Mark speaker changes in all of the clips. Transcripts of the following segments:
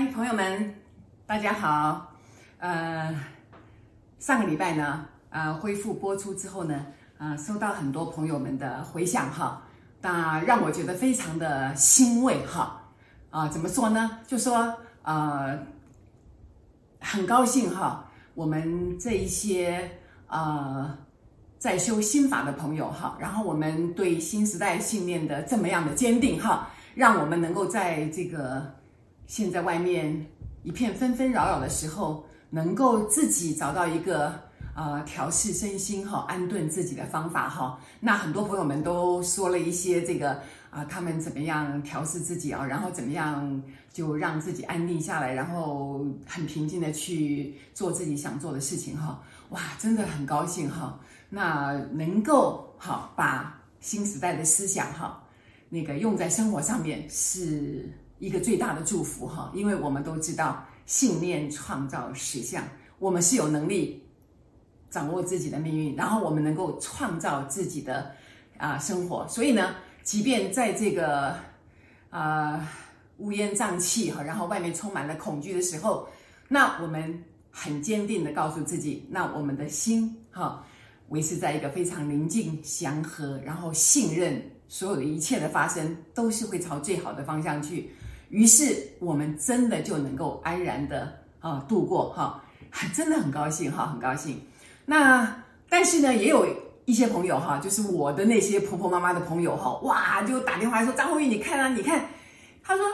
Speaker 1: 嗨，朋友们，大家好。呃，上个礼拜呢，呃，恢复播出之后呢，呃，收到很多朋友们的回响哈，那让我觉得非常的欣慰哈。啊、怎么说呢？就说呃，很高兴哈，我们这一些呃在修心法的朋友哈，然后我们对新时代信念的这么样的坚定哈，让我们能够在这个。现在外面一片纷纷扰扰的时候，能够自己找到一个呃调试身心哈、安顿自己的方法哈。那很多朋友们都说了一些这个啊、他们怎么样调试自己啊，然后怎么样就让自己安定下来，然后很平静的去做自己想做的事情哈。哇，真的很高兴哈。那能够好把新时代的思想哈，那个用在生活上面是。一个最大的祝福哈，因为我们都知道信念创造实相，我们是有能力掌握自己的命运，然后我们能够创造自己的啊生活。所以呢，即便在这个啊乌烟瘴气哈，然后外面充满了恐惧的时候，那我们很坚定的告诉自己，那我们的心哈维持在一个非常宁静祥和，然后信任所有的一切的发生都是会朝最好的方向去。于是我们真的就能够安然的啊度过哈，真的很高兴哈，很高兴。那但是呢，也有一些朋友哈，就是我的那些婆婆妈妈的朋友哈，哇，就打电话说张红玉，你看啊，你看，他说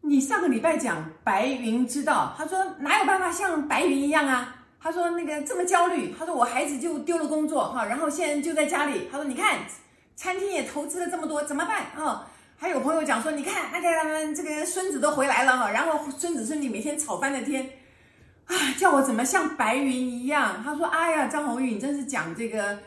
Speaker 1: 你上个礼拜讲白云之道，他说哪有办法像白云一样啊？他说那个这么焦虑，他说我孩子就丢了工作哈，然后现在就在家里，他说你看餐厅也投资了这么多，怎么办啊？还有朋友讲说，你看那个他们这个孙子都回来了哈，然后孙子孙女每天吵翻了天，啊，叫我怎么像白云一样？他说，哎呀，张宏宇，你真是讲这个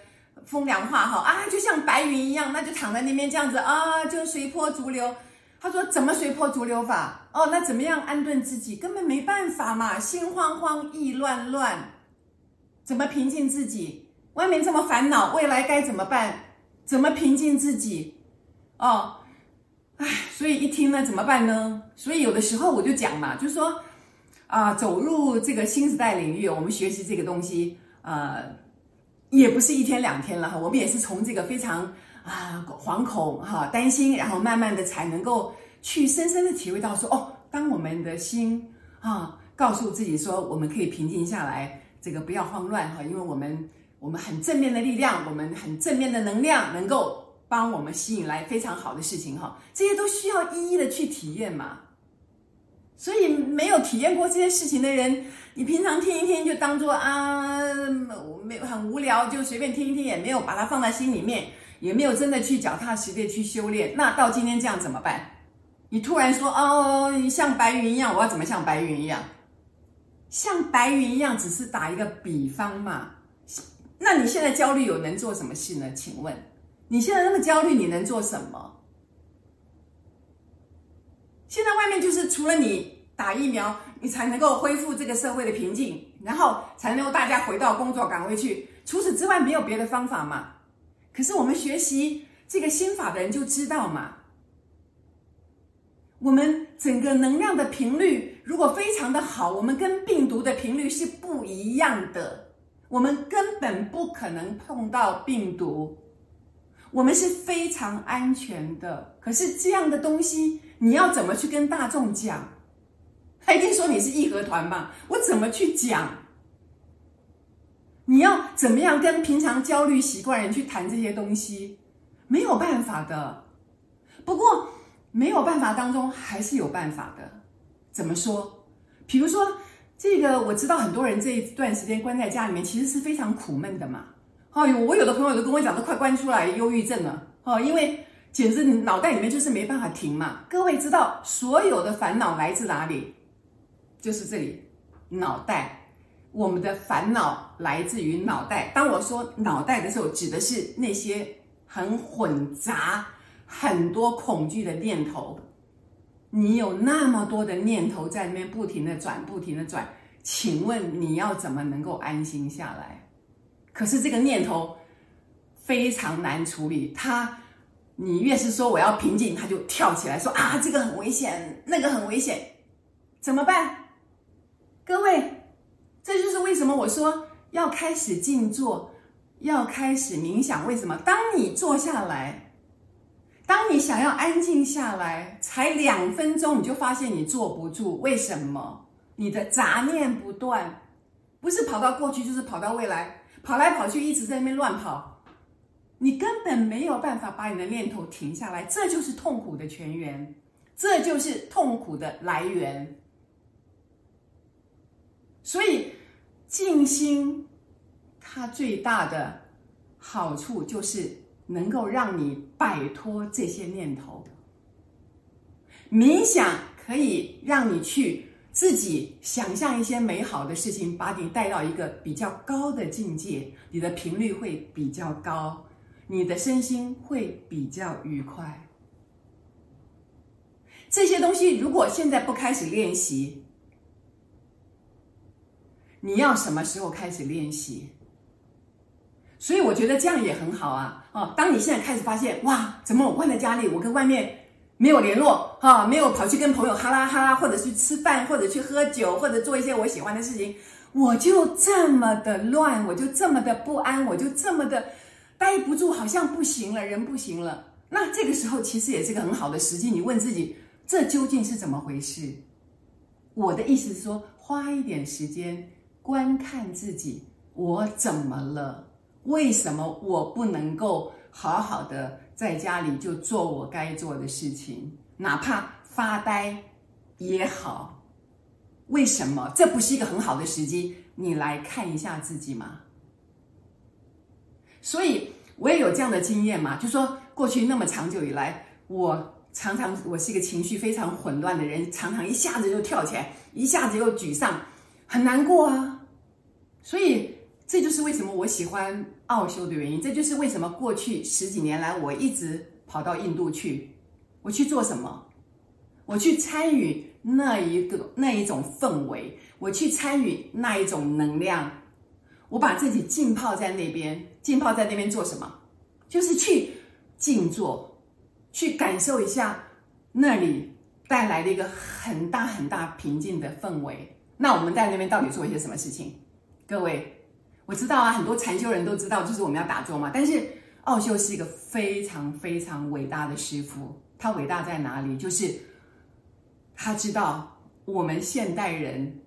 Speaker 1: 风凉话哈啊，就像白云一样，那就躺在那边这样子啊，就随波逐流。他说怎么随波逐流法？哦，那怎么样安顿自己？根本没办法嘛，心慌慌，意乱乱，怎么平静自己？外面这么烦恼，未来该怎么办？怎么平静自己？哦。唉，所以一听呢，怎么办呢？所以有的时候我就讲嘛，就说啊，走入这个新时代领域，我们学习这个东西，呃，也不是一天两天了哈，我们也是从这个非常啊惶恐哈、担心，然后慢慢的才能够去深深的体会到说，哦，当我们的心啊告诉自己说，我们可以平静下来，这个不要慌乱哈，因为我们我们很正面的力量，我们很正面的能量，能够。帮我们吸引来非常好的事情哈，这些都需要一一的去体验嘛。所以没有体验过这些事情的人，你平常听一听就当做啊，没很无聊，就随便听一听，也没有把它放在心里面，也没有真的去脚踏实地去修炼。那到今天这样怎么办？你突然说哦，你像白云一样，我要怎么像白云一样？像白云一样只是打一个比方嘛。那你现在焦虑有能做什么事呢？请问？你现在那么焦虑，你能做什么？现在外面就是除了你打疫苗，你才能够恢复这个社会的平静，然后才能够大家回到工作岗位去。除此之外，没有别的方法嘛？可是我们学习这个心法的人就知道嘛，我们整个能量的频率如果非常的好，我们跟病毒的频率是不一样的，我们根本不可能碰到病毒。我们是非常安全的，可是这样的东西，你要怎么去跟大众讲？他一定说你是义和团嘛？我怎么去讲？你要怎么样跟平常焦虑习惯人去谈这些东西？没有办法的。不过没有办法当中还是有办法的。怎么说？比如说这个，我知道很多人这一段时间关在家里面，其实是非常苦闷的嘛。哦，我有的朋友都跟我讲，都快关出来忧郁症了哦，因为简直你脑袋里面就是没办法停嘛。各位知道，所有的烦恼来自哪里？就是这里，脑袋。我们的烦恼来自于脑袋。当我说脑袋的时候，指的是那些很混杂、很多恐惧的念头。你有那么多的念头在那边不停的转，不停的转，请问你要怎么能够安心下来？可是这个念头非常难处理，他，你越是说我要平静，他就跳起来说啊，这个很危险，那个很危险，怎么办？各位，这就是为什么我说要开始静坐，要开始冥想。为什么？当你坐下来，当你想要安静下来，才两分钟，你就发现你坐不住。为什么？你的杂念不断，不是跑到过去，就是跑到未来，跑来跑去，一直在那边乱跑，你根本没有办法把你的念头停下来。这就是痛苦的泉源，这就是痛苦的来源。所以，静心它最大的好处就是能够让你摆脱这些念头。冥想可以让你去自己想象一些美好的事情，把你带到一个比较高的境界，你的频率会比较高，你的身心会比较愉快。这些东西如果现在不开始练习，你要什么时候开始练习？所以我觉得这样也很好啊！哦，当你现在开始发现，哇，怎么我关在家里，我跟外面没有联络，哈、没有跑去跟朋友哈拉哈拉，或者去吃饭，或者去喝酒，或者做一些我喜欢的事情，我就这么的乱，我就这么的不安，我就这么的待不住，好像不行了，人不行了。那这个时候其实也是个很好的时机，你问自己，这究竟是怎么回事？我的意思是说，花一点时间。观看自己，我怎么了？为什么我不能够好好的在家里就做我该做的事情，哪怕发呆也好？为什么？这不是一个很好的时机？你来看一下自己嘛。所以我也有这样的经验嘛，就说过去那么长久以来，我常常我是一个情绪非常混乱的人，常常一下子就跳起来，一下子又沮丧，很难过啊。所以，这就是为什么我喜欢奥修的原因。这就是为什么过去十几年来，我一直跑到印度去。我去做什么？我去参与那一个那一种氛围，我去参与那一种能量。我把自己浸泡在那边，浸泡在那边做什么？就是去静坐，去感受一下那里带来的一个很大很大平静的氛围。那我们在那边到底做一些什么事情？各位，我知道啊，很多禅修人都知道，就是我们要打坐嘛。但是奥修是一个非常非常伟大的师父，他伟大在哪里？就是他知道我们现代人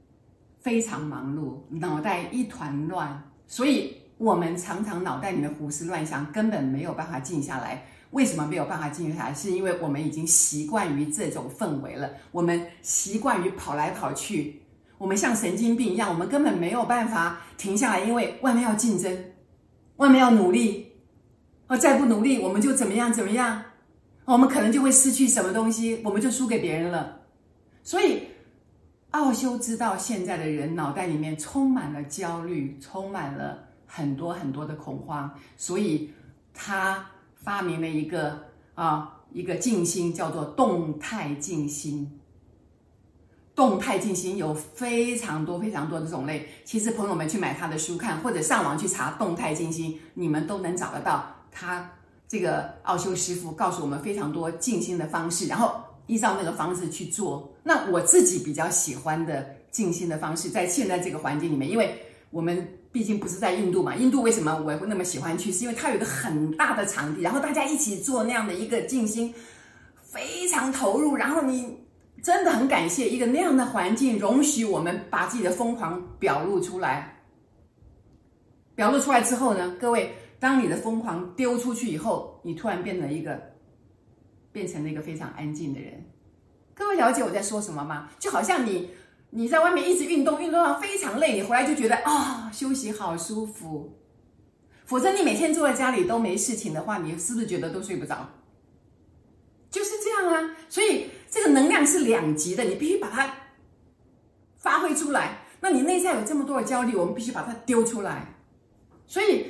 Speaker 1: 非常忙碌，脑袋一团乱，所以我们常常脑袋里面胡思乱想，根本没有办法静下来。为什么没有办法静下来？是因为我们已经习惯于这种氛围了，我们习惯于跑来跑去。我们像神经病一样，我们根本没有办法停下来，因为外面要竞争，外面要努力，哦，再不努力，我们就怎么样怎么样，我们可能就会失去什么东西，我们就输给别人了。所以，奥修知道现在的人脑袋里面充满了焦虑，充满了很多很多的恐慌，所以他发明了一个啊一个静心，叫做动态静心。动态静心有非常多非常多的种类，其实朋友们去买他的书看，或者上网去查动态静心，你们都能找得到。他这个奥修师傅告诉我们非常多静心的方式，然后依照那个方式去做。那我自己比较喜欢的静心的方式，在现在这个环境里面，因为我们毕竟不是在印度嘛，印度为什么我会那么喜欢去？是因为它有一个很大的场地，然后大家一起做那样的一个静心，非常投入，然后你。真的很感谢一个那样的环境，容许我们把自己的疯狂表露出来。表露出来之后呢，各位，当你的疯狂丢出去以后，你突然变成一个，变成了一个非常安静的人。各位了解我在说什么吗？就好像你你在外面一直运动，运动到非常累，你回来就觉得啊、休息好舒服。否则你每天坐在家里都没事情的话，你是不是觉得都睡不着？就是这样啊，所以。这个能量是两极的，你必须把它发挥出来。那你内在有这么多的焦虑，我们必须把它丢出来。所以，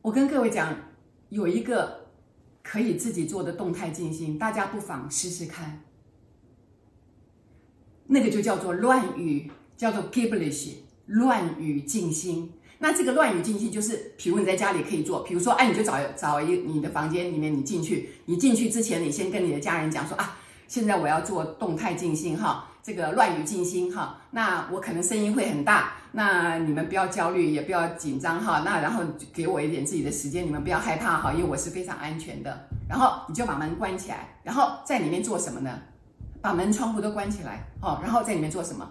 Speaker 1: 我跟各位讲，有一个可以自己做的动态静心，大家不妨试试看。那个就叫做乱语，叫做 Gibberish 乱语静心。那这个乱语静心就是，比如你在家里可以做，比如说，哎，你就找找一你的房间里面，你进去，你进去之前，你先跟你的家人讲说啊。现在我要做动态静心哈，这个乱语静心哈，那我可能声音会很大，那你们不要焦虑，也不要紧张哈，那然后给我一点自己的时间，你们不要害怕哈，因为我是非常安全的。然后你就把门关起来，然后在里面做什么呢？把门窗户都关起来哦，然后在里面做什么？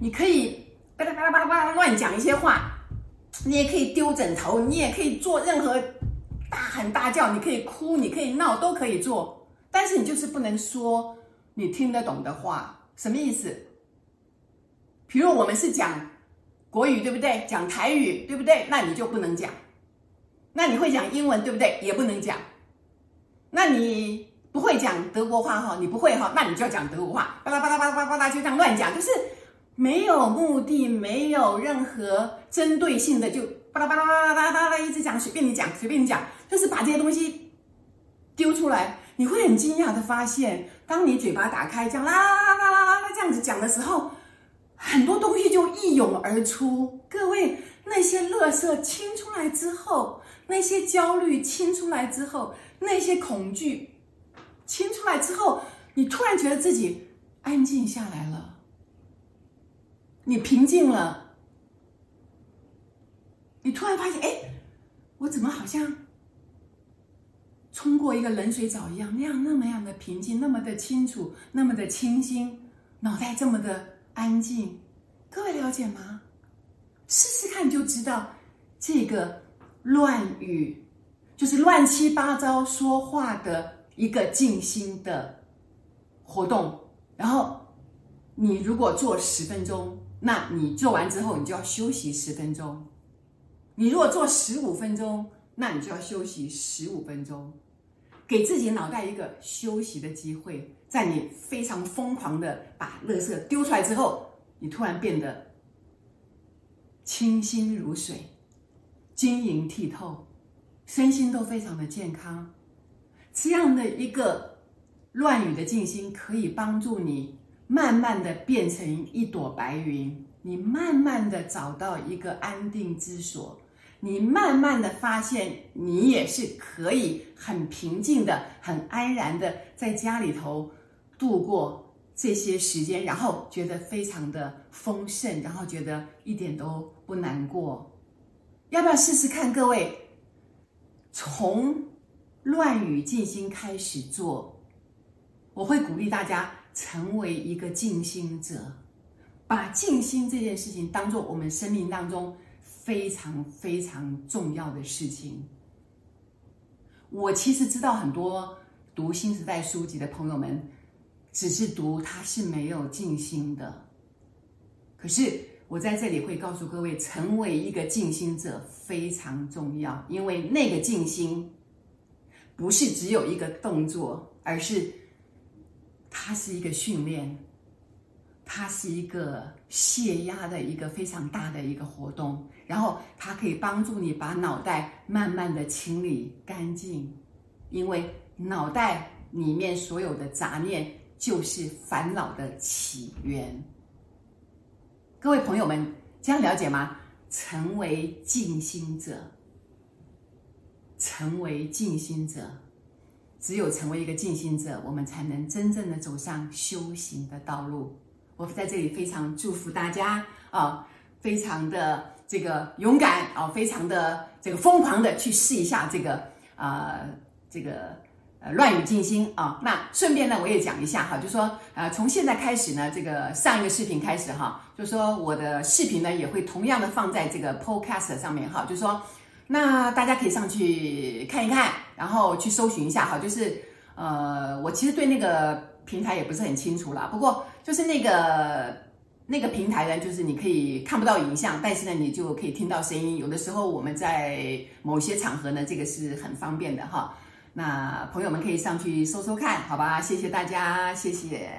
Speaker 1: 你可以巴拉巴拉巴拉巴拉乱讲一些话，你也可以丢枕头，你也可以做任何大喊大叫，你可以哭，你可以闹，都可以做。但是你就是不能说你听得懂的话，什么意思？比如我们是讲国语，对不对？讲台语，对不对？那你就不能讲。那你会讲英文，对不对？也不能讲。那你不会讲德国话哈？你不会哈？那你就要讲德国话，巴拉巴拉巴拉巴拉巴拉，就这样乱讲，就是没有目的，没有任何针对性的，就巴拉巴拉巴拉巴拉巴拉一直讲，随便你讲，随便你讲，就是把这些东西丢出来。你会很惊讶的发现，当你嘴巴打开，这样啦啦啦啦啦啦这样子讲的时候，很多东西就一涌而出。各位，那些垃圾清出来之后，那些焦虑清出来之后。那些恐惧清出来之后，你突然觉得自己安静下来了，你平静了，你突然发现，哎，我怎么好像冲过一个冷水澡一样，那样那么样的平静，那么的清楚，那么的清新，脑袋这么的安静。各位了解吗？试试看就知道，这个乱语。就是乱七八糟说话的一个静心的活动，然后你如果做十分钟，那你做完之后你就要休息十分钟；你如果做十五分钟，那你就要休息十五分钟，给自己脑袋一个休息的机会。在你非常疯狂的把垃圾丢出来之后，你突然变得清新如水，晶莹剔透。身心都非常的健康，这样的一个乱语的静心，可以帮助你慢慢的变成一朵白云，你慢慢的找到一个安定之所，你慢慢的发现，你也是可以很平静的、很安然的在家里头度过这些时间，然后觉得非常的丰盛，然后觉得一点都不难过。要不要试试看，各位？从乱语静心开始做，我会鼓励大家成为一个静心者，把静心这件事情当做我们生命当中非常非常重要的事情。我其实知道很多读新时代书籍的朋友们，只是读它是没有静心的，可是。我在这里会告诉各位，成为一个静心者非常重要，因为那个静心不是只有一个动作，而是它是一个训练，它是一个泄压的一个非常大的一个活动，然后它可以帮助你把脑袋慢慢的清理干净，因为脑袋里面所有的杂念就是烦恼的起源。各位朋友们，这样了解吗？成为静心者，成为静心者，只有成为一个静心者，我们才能真正的走上修行的道路。我在这里非常祝福大家啊，非常的这个勇敢啊，非常的这个疯狂的去试一下这个啊，这个。呃，乱语静心啊，那顺便呢，我也讲一下哈，就说呃，从现在开始呢，这个上一个视频开始哈，就说我的视频呢也会同样的放在这个 Podcast 上面哈，就说那大家可以上去看一看，然后去搜寻一下哈，就是呃，我其实对那个平台也不是很清楚啦，不过就是那个那个平台呢，就是你可以看不到影像，但是呢，你就可以听到声音，有的时候我们在某些场合呢，这个是很方便的哈。那朋友们可以上去搜搜看，好吧？谢谢大家，谢谢。